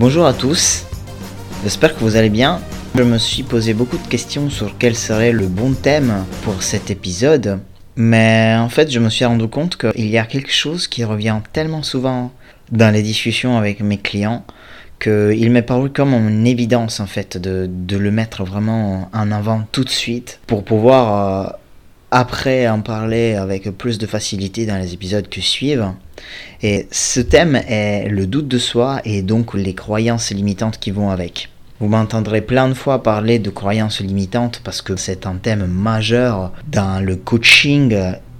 Bonjour à tous, j'espère que vous allez bien. Je me suis posé beaucoup de questions sur quel serait le bon thème pour cet épisode, mais en fait je me suis rendu compte qu'il y a quelque chose qui revient tellement souvent dans les discussions avec mes clients qu'il m'est paru comme une évidence en fait de, le mettre vraiment en avant tout de suite pour pouvoir euh, après en parler avec plus de facilité dans les épisodes qui suivent. Et ce thème est le doute de soi et donc les croyances limitantes qui vont avec. Vous m'entendrez plein de fois parler de croyances limitantes parce que c'est un thème majeur dans le coaching.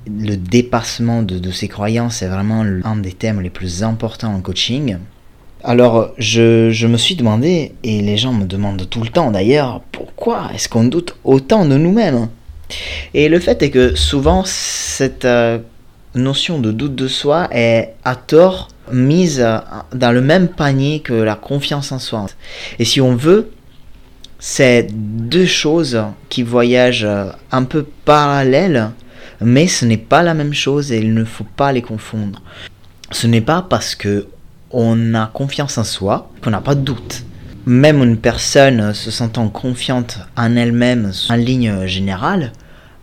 Le dépassement de, ces croyances est vraiment un des thèmes les plus importants en coaching. Alors je, je, me suis demandé, et les gens me demandent tout le temps d'ailleurs, pourquoi est-ce qu'on doute autant de nous-mêmes? Et le fait est que souvent cette euh, notion de doute de soi est à tort mise dans le même panier que la confiance en soi. Et si on veut, c'est deux choses qui voyagent un peu parallèles, mais ce n'est pas la même chose et il ne faut pas les confondre. Ce n'est pas parce que on a confiance en soi qu'on n'a pas de doute. Même une personne se sentant confiante en elle-même en ligne générale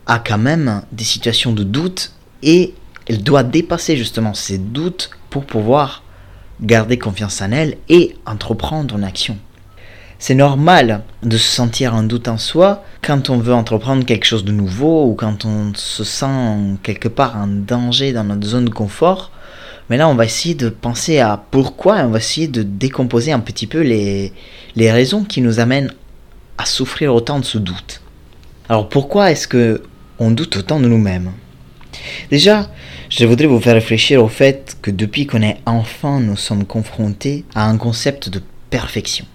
a quand même des situations de doute et elle doit dépasser justement ces doutes pour pouvoir garder confiance en elle et entreprendre une action. C'est normal de se sentir en doute en soi quand on veut entreprendre quelque chose de nouveau ou quand on se sent quelque part en danger dans notre zone de confort. Mais là, on va essayer de penser à pourquoi et on va essayer de décomposer un petit peu les, les raisons qui nous amènent à souffrir autant de ce doute. Alors pourquoi est-ce que on doute autant de nous-mêmes Déjà, je voudrais vous faire réfléchir au fait que depuis qu'on est enfant, nous sommes confrontés à un concept de perfection.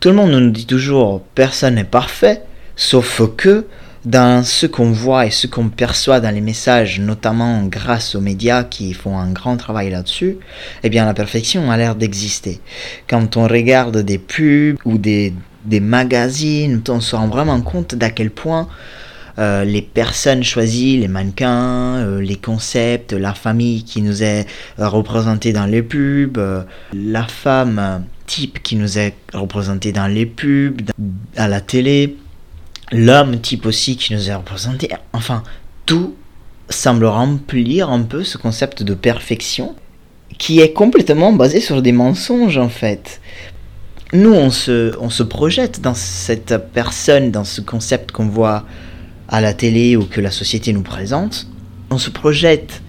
Tout le monde nous dit toujours personne n'est parfait, sauf que dans ce qu'on voit et ce qu'on perçoit dans les messages, notamment grâce aux médias qui font un grand travail là-dessus, eh bien la perfection a l'air d'exister. Quand on regarde des pubs ou des, des magazines, on se rend vraiment compte d'à quel point euh, les personnes choisies, les mannequins, euh, les concepts, la famille qui nous est euh, représentée dans les pubs, la femme type qui nous est représentée dans les pubs, à la télé, l'homme type aussi qui nous est représenté. Enfin, tout semble remplir un peu ce concept de perfection qui est complètement basé sur des mensonges en fait. Nous, on se, on se projette dans cette personne, dans ce concept qu'on voit à la télé ou que la société nous présente, on se projette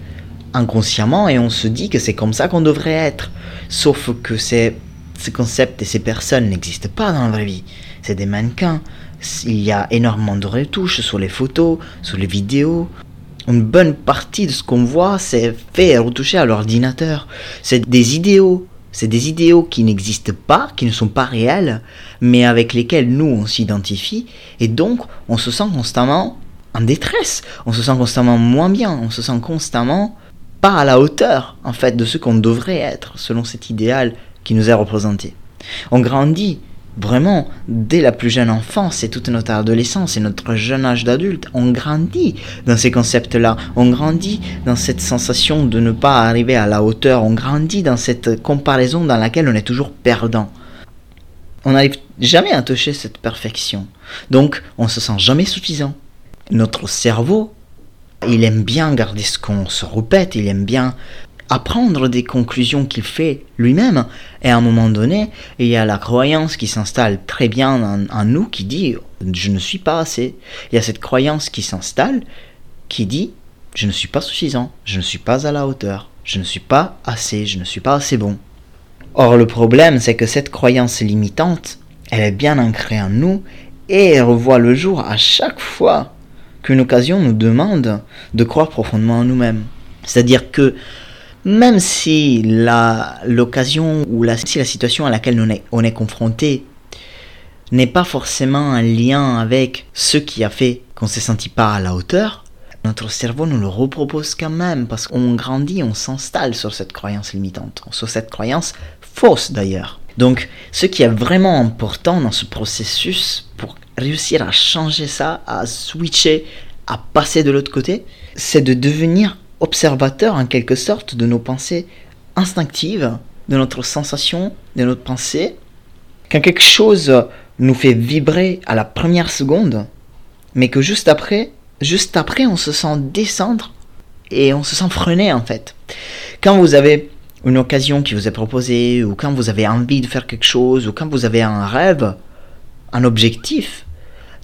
inconsciemment et on se dit que c'est comme ça qu'on devrait être. Sauf que ces, concepts et ces personnes n'existent pas dans la vraie vie. C'est des mannequins. Il y a énormément de retouches sur les photos, sur les vidéos. Une bonne partie de ce qu'on voit, c'est fait et retouché à l'ordinateur. C'est des idéaux. C'est des idéaux qui n'existent pas, qui ne sont pas réels, mais avec lesquels nous on s'identifie, et donc on se sent constamment en détresse, on se sent constamment moins bien, on se sent constamment pas à la hauteur en fait de ce qu'on devrait être selon cet idéal qui nous est représenté. On grandit Vraiment, dès la plus jeune enfance et toute notre adolescence et notre jeune âge d'adulte, on grandit dans ces concepts-là. On grandit dans cette sensation de ne pas arriver à la hauteur. On grandit dans cette comparaison dans laquelle on est toujours perdant. On n'arrive jamais à toucher cette perfection. Donc, on se sent jamais suffisant. Notre cerveau, il aime bien garder ce qu'on se répète, il aime bien apprendre des conclusions qu'il fait lui-même. Et à un moment donné, il y a la croyance qui s'installe très bien en, nous qui dit je ne suis pas assez. Il y a cette croyance qui s'installe qui dit je ne suis pas suffisant, je ne suis pas à la hauteur, je ne suis pas assez, je ne suis pas assez bon. Or le problème c'est que cette croyance limitante, elle est bien ancrée en nous et elle revoit le jour à chaque fois qu'une occasion nous demande de croire profondément en nous-mêmes. C'est-à-dire que même si l'occasion ou la, si la situation à laquelle on est, on est confronté n'est pas forcément un lien avec ce qui a fait qu'on s'est senti pas à la hauteur, notre cerveau nous le repropose quand même parce qu'on grandit, on s'installe sur cette croyance limitante, sur cette croyance fausse d'ailleurs. Donc, ce qui est vraiment important dans ce processus pour réussir à changer ça, à switcher, à passer de l'autre côté, c'est de devenir observateur en quelque sorte de nos pensées instinctives de notre sensation, de notre pensée. Quand quelque chose nous fait vibrer à la première seconde, mais que juste après, juste après, on se sent descendre et on se sent freiner en fait. Quand vous avez une occasion qui vous est proposée, ou quand vous avez envie de faire quelque chose, ou quand vous avez un rêve, un objectif,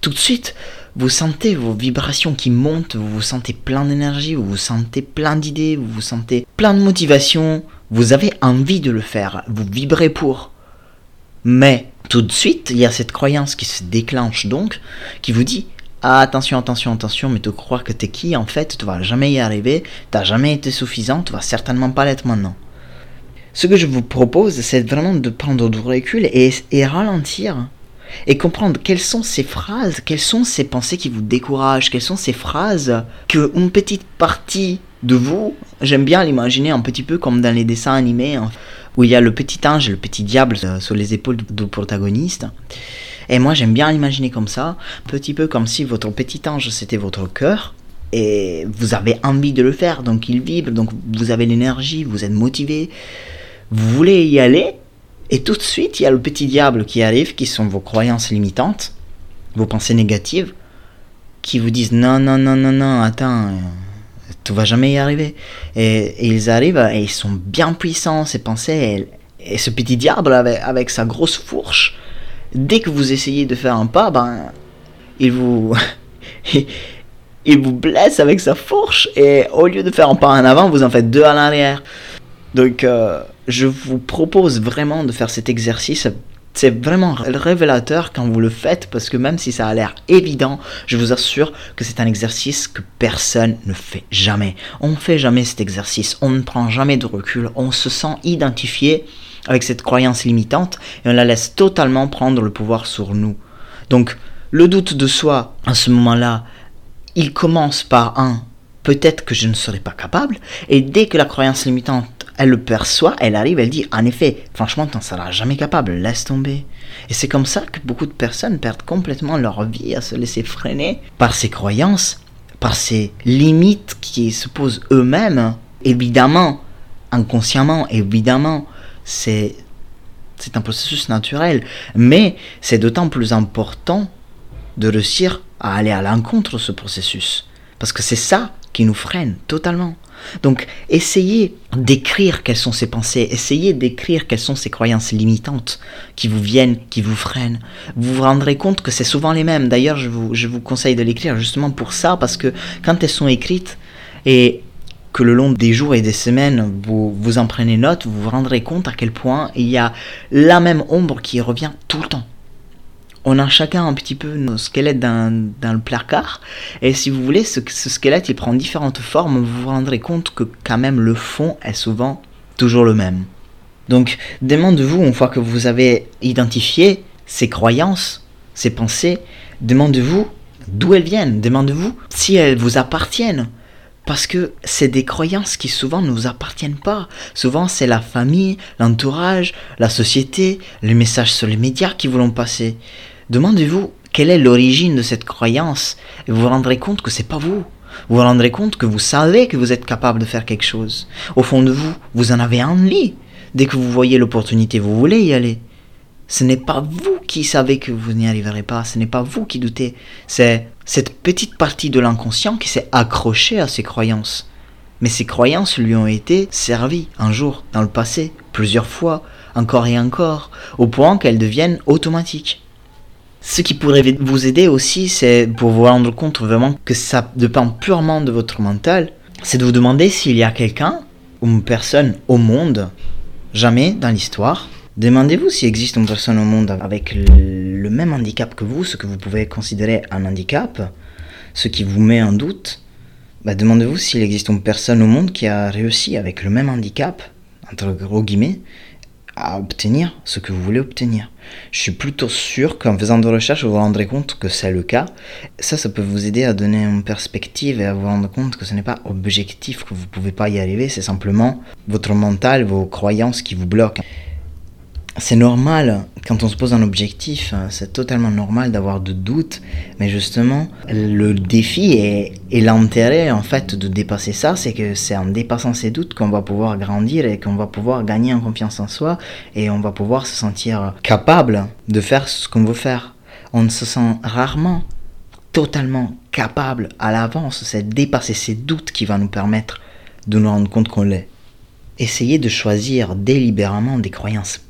tout de suite, vous sentez vos vibrations qui montent, vous vous sentez plein d'énergie, vous vous sentez plein d'idées, vous vous sentez plein de motivation, vous avez envie de le faire, vous vibrez pour. Mais tout de suite, il y a cette croyance qui se déclenche donc, qui vous dit ah, attention, attention, attention, mais te croire que t'es qui en fait, tu vas jamais y arriver, t'as jamais été suffisant, tu vas certainement pas l'être maintenant. Ce que je vous propose, c'est vraiment de prendre du recul et, et ralentir et comprendre quelles sont ces phrases, quelles sont ces pensées qui vous découragent, quelles sont ces phrases que une petite partie de vous, j'aime bien l'imaginer un petit peu comme dans les dessins animés, hein, où il y a le petit ange et le petit diable euh, sur les épaules du protagoniste. Et moi j'aime bien l'imaginer comme ça, un petit peu comme si votre petit ange c'était votre cœur, et vous avez envie de le faire, donc il vibre, donc vous avez l'énergie, vous êtes motivé, vous voulez y aller, et tout de suite, il y a le petit diable qui arrive, qui sont vos croyances limitantes, vos pensées négatives, qui vous disent non, non, non, non, non, attends, euh, tu vas jamais y arriver. Et, ils arrivent et ils sont bien puissants, ces pensées. Et, ce petit diable, avec, avec, sa grosse fourche, dès que vous essayez de faire un pas, ben, il vous. il vous blesse avec sa fourche. Et au lieu de faire un pas en avant, vous en faites deux à l'arrière. Donc, euh, je vous propose vraiment de faire cet exercice. C'est vraiment révélateur quand vous le faites parce que même si ça a l'air évident, je vous assure que c'est un exercice que personne ne fait jamais. On ne fait jamais cet exercice, on ne prend jamais de recul, on se sent identifié avec cette croyance limitante et on la laisse totalement prendre le pouvoir sur nous. Donc le doute de soi à ce moment-là, il commence par un peut-être que je ne serai pas capable et dès que la croyance limitante elle le perçoit, elle arrive, elle dit en effet, franchement, tu n'en seras jamais capable, laisse tomber. Et c'est comme ça que beaucoup de personnes perdent complètement leur vie à se laisser freiner par ces croyances, par ces limites qui se posent eux-mêmes. Évidemment, inconsciemment, évidemment, c'est c'est un processus naturel, mais c'est d'autant plus important de réussir à aller à l'encontre de ce processus. Parce que c'est ça qui nous freine totalement. Donc, essayez d'écrire quelles sont ces pensées, essayez d'écrire quelles sont ces croyances limitantes qui vous viennent, qui vous freinent. Vous vous rendrez compte que c'est souvent les mêmes. D'ailleurs, je vous, je vous conseille de l'écrire justement pour ça, parce que quand elles sont écrites et que le long des jours et des semaines, vous, vous en prenez note, vous vous rendrez compte à quel point il y a la même ombre qui revient tout le temps on a chacun un petit peu nos squelettes dans, le placard. Et si vous voulez, ce, squelette, il prend différentes formes. Vous vous rendrez compte que quand même le fond est souvent toujours le même. Donc, demandez-vous, une fois que vous avez identifié ces croyances, ces pensées, demandez-vous d'où elles viennent. Demandez-vous si elles vous appartiennent. Parce que c'est des croyances qui souvent ne nous appartiennent pas. Souvent, c'est la famille, l'entourage, la société, les messages sur les médias qui vous l'ont passé. Demandez-vous quelle est l'origine de cette croyance? Et vous vous rendrez compte que c'est pas vous. Vous vous rendrez compte que vous savez que vous êtes capable de faire quelque chose. Au fond de vous, vous en avez envie. Dès que vous voyez l'opportunité, vous voulez y aller. Ce n'est pas vous qui savez que vous n'y arriverez pas, ce n'est pas vous qui doutez, c'est cette petite partie de l'inconscient qui s'est accrochée à ces croyances. Mais ces croyances lui ont été servies un jour, dans le passé, plusieurs fois, encore et encore, au point qu'elles deviennent automatiques. Ce qui pourrait vous aider aussi, c'est pour vous rendre compte vraiment que ça dépend purement de votre mental, c'est de vous demander s'il y a quelqu'un ou une personne au monde, jamais dans l'histoire, demandez-vous s'il existe une personne au monde avec le même handicap que vous, ce que vous pouvez considérer un handicap, ce qui vous met en doute. Bah, demandez-vous s'il existe une personne au monde qui a réussi avec le même handicap, entre gros guillemets, à obtenir ce que vous voulez obtenir. Je suis plutôt sûr qu'en faisant des recherches, vous vous rendrez compte que c'est le cas. Ça, ça peut vous aider à donner une perspective et à vous rendre compte que ce n'est pas objectif, que vous ne pouvez pas y arriver, c'est simplement votre mental, vos croyances qui vous bloquent. C'est normal, quand on se pose un objectif, hein, c'est totalement normal d'avoir de doutes, mais justement, le défi et, l'intérêt en fait de dépasser ça, c'est que c'est en dépassant ces doutes qu'on va pouvoir grandir et qu'on va pouvoir gagner en confiance en soi et on va pouvoir se sentir capable de faire ce qu'on veut faire. On se sent rarement totalement capable à l'avance, c'est dépasser ces doutes qui va nous permettre de nous rendre compte qu'on l'est. Essayez de choisir délibérément des croyances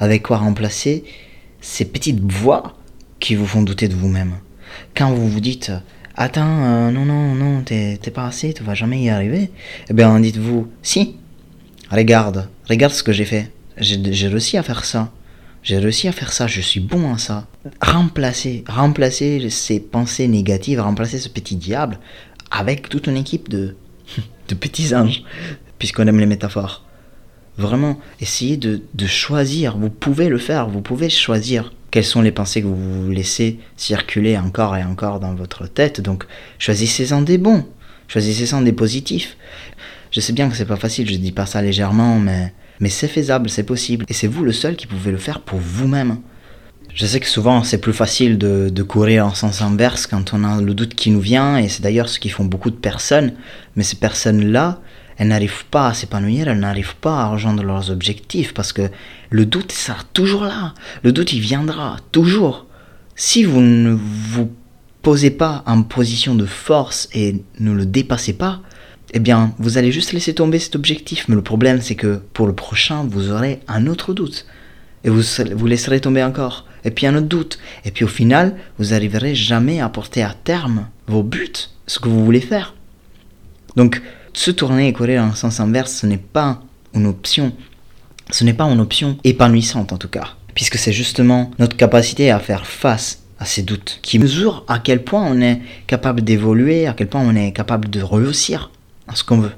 avec quoi remplacer ces petites voix qui vous font douter de vous-même. Quand vous vous dites Attends, euh, non, non, non, t'es pas assez, tu vas jamais y arriver, eh bien dites-vous Si, regarde, regarde ce que j'ai fait. J'ai réussi à faire ça. J'ai réussi à faire ça, je suis bon à ça. Remplacer, remplacer ces pensées négatives, remplacer ce petit diable avec toute une équipe de, de petits anges puisqu'on aime les métaphores. Vraiment, essayez de, choisir, vous pouvez le faire, vous pouvez choisir quelles sont les pensées que vous vous laissez circuler encore et encore dans votre tête. Donc, choisissez-en des bons, choisissez-en des positifs. Je sais bien que c'est pas facile, je dis pas ça légèrement, mais, mais c'est faisable, c'est possible. Et c'est vous le seul qui pouvez le faire pour vous-même. Je sais que souvent c'est plus facile de, de, courir en sens inverse quand on a le doute qui nous vient, et c'est d'ailleurs ce qu'ils font beaucoup de personnes, mais ces personnes-là, elles n'arrivent pas à s'épanouir, elles n'arrivent pas à rejoindre leurs objectifs parce que le doute sera toujours là. Le doute, il viendra toujours. Si vous ne vous posez pas en position de force et ne le dépassez pas, eh bien, vous allez juste laisser tomber cet objectif. Mais le problème, c'est que pour le prochain, vous aurez un autre doute. Et vous, vous laisserez tomber encore. Et puis un autre doute. Et puis au final, vous n'arriverez jamais à porter à terme vos buts, ce que vous voulez faire. Donc, se tourner et courir en sens inverse, ce n'est pas une option. Ce n'est pas une option épanouissante en tout cas, puisque c'est justement notre capacité à faire face à ces doutes qui mesure à quel point on est capable d'évoluer, à quel point on est capable de réussir à ce qu'on veut.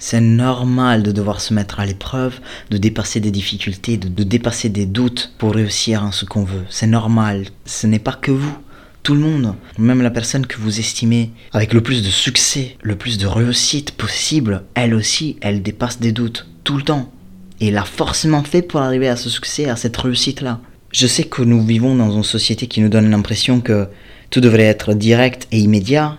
C'est normal de devoir se mettre à l'épreuve, de dépasser des difficultés, de, de, dépasser des doutes pour réussir à ce qu'on veut. C'est normal. Ce n'est pas que vous tout le monde, même la personne que vous estimez avec le plus de succès, le plus de réussite possible, elle aussi, elle dépasse des doutes tout le temps. Et elle a forcément fait pour arriver à ce succès, à cette réussite-là. Je sais que nous vivons dans une société qui nous donne l'impression que tout devrait être direct et immédiat,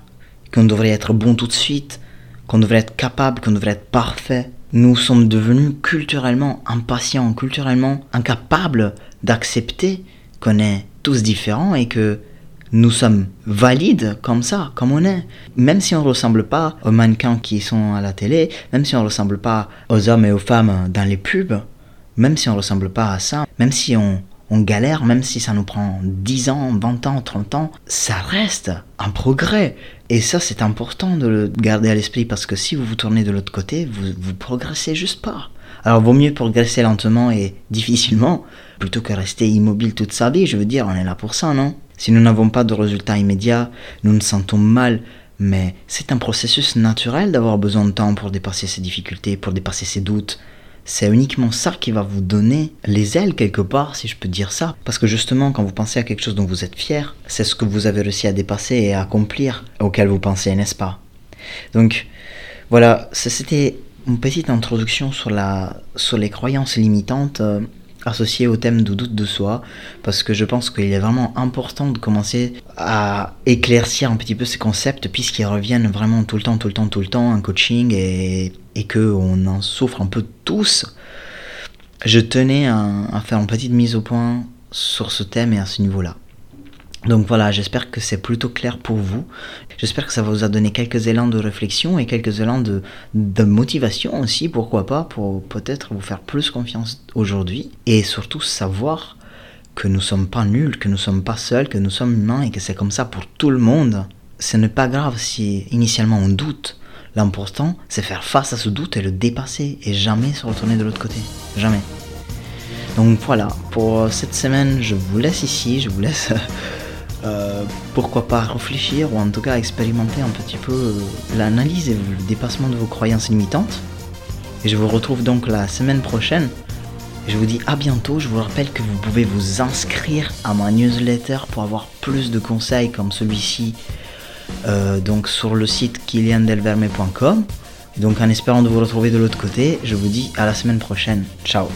qu'on devrait être bon tout de suite, qu'on devrait être capable, qu'on devrait être parfait. Nous sommes devenus culturellement impatients, culturellement incapables d'accepter qu'on est tous différents et que nous sommes valides comme ça, comme on est. Même si on ne ressemble pas aux mannequins qui sont à la télé, même si on ne ressemble pas aux hommes et aux femmes dans les pubs, même si on ne ressemble pas à ça, même si on, galère, même si ça nous prend 10 ans, 20 ans, 30 ans, ça reste un progrès. Et ça, c'est important de le garder à l'esprit parce que si vous vous tournez de l'autre côté, vous, vous progressez juste pas. Alors, vaut mieux progresser lentement et difficilement plutôt que rester immobile toute sa vie. Je veux dire, on est là pour ça, non? Si nous n'avons pas de résultats immédiats, nous nous sentons mal, mais c'est un processus naturel d'avoir besoin de temps pour dépasser ces difficultés, pour dépasser ces doutes. C'est uniquement ça qui va vous donner les ailes quelque part, si je peux dire ça. Parce que justement, quand vous pensez à quelque chose dont vous êtes fier, c'est ce que vous avez réussi à dépasser et à accomplir, auquel vous pensez, n'est-ce pas? Donc, voilà, c'était une petite introduction sur, la, sur les croyances limitantes. Associé au thème du doute de soi, parce que je pense qu'il est vraiment important de commencer à éclaircir un petit peu ces concepts, puisqu'ils reviennent vraiment tout le temps, tout le temps, tout le temps en coaching, et, et qu'on en souffre un peu tous. Je tenais à faire une petite mise au point sur ce thème et à ce niveau-là. Donc voilà, j'espère que c'est plutôt clair pour vous. J'espère que ça vous a donné quelques élans de réflexion et quelques élans de, motivation aussi, pourquoi pas, pour peut-être vous faire plus confiance aujourd'hui. Et surtout savoir que nous sommes pas nuls, que nous sommes pas seuls, que nous sommes humains et que c'est comme ça pour tout le monde. Ce n'est pas grave si initialement on doute. L'important, c'est faire face à ce doute et le dépasser et jamais se retourner de l'autre côté. Jamais. Donc voilà, pour cette semaine, je vous laisse ici, je vous laisse Euh, pourquoi pas réfléchir ou en tout cas expérimenter un petit peu euh, l'analyse et le dépassement de vos croyances limitantes. Et je vous retrouve donc la semaine prochaine. Je vous dis à bientôt. Je vous rappelle que vous pouvez vous inscrire à ma newsletter pour avoir plus de conseils comme celui-ci euh, donc sur le site kiliandelverme.com. Donc en espérant de vous retrouver de l'autre côté, je vous dis à la semaine prochaine. Ciao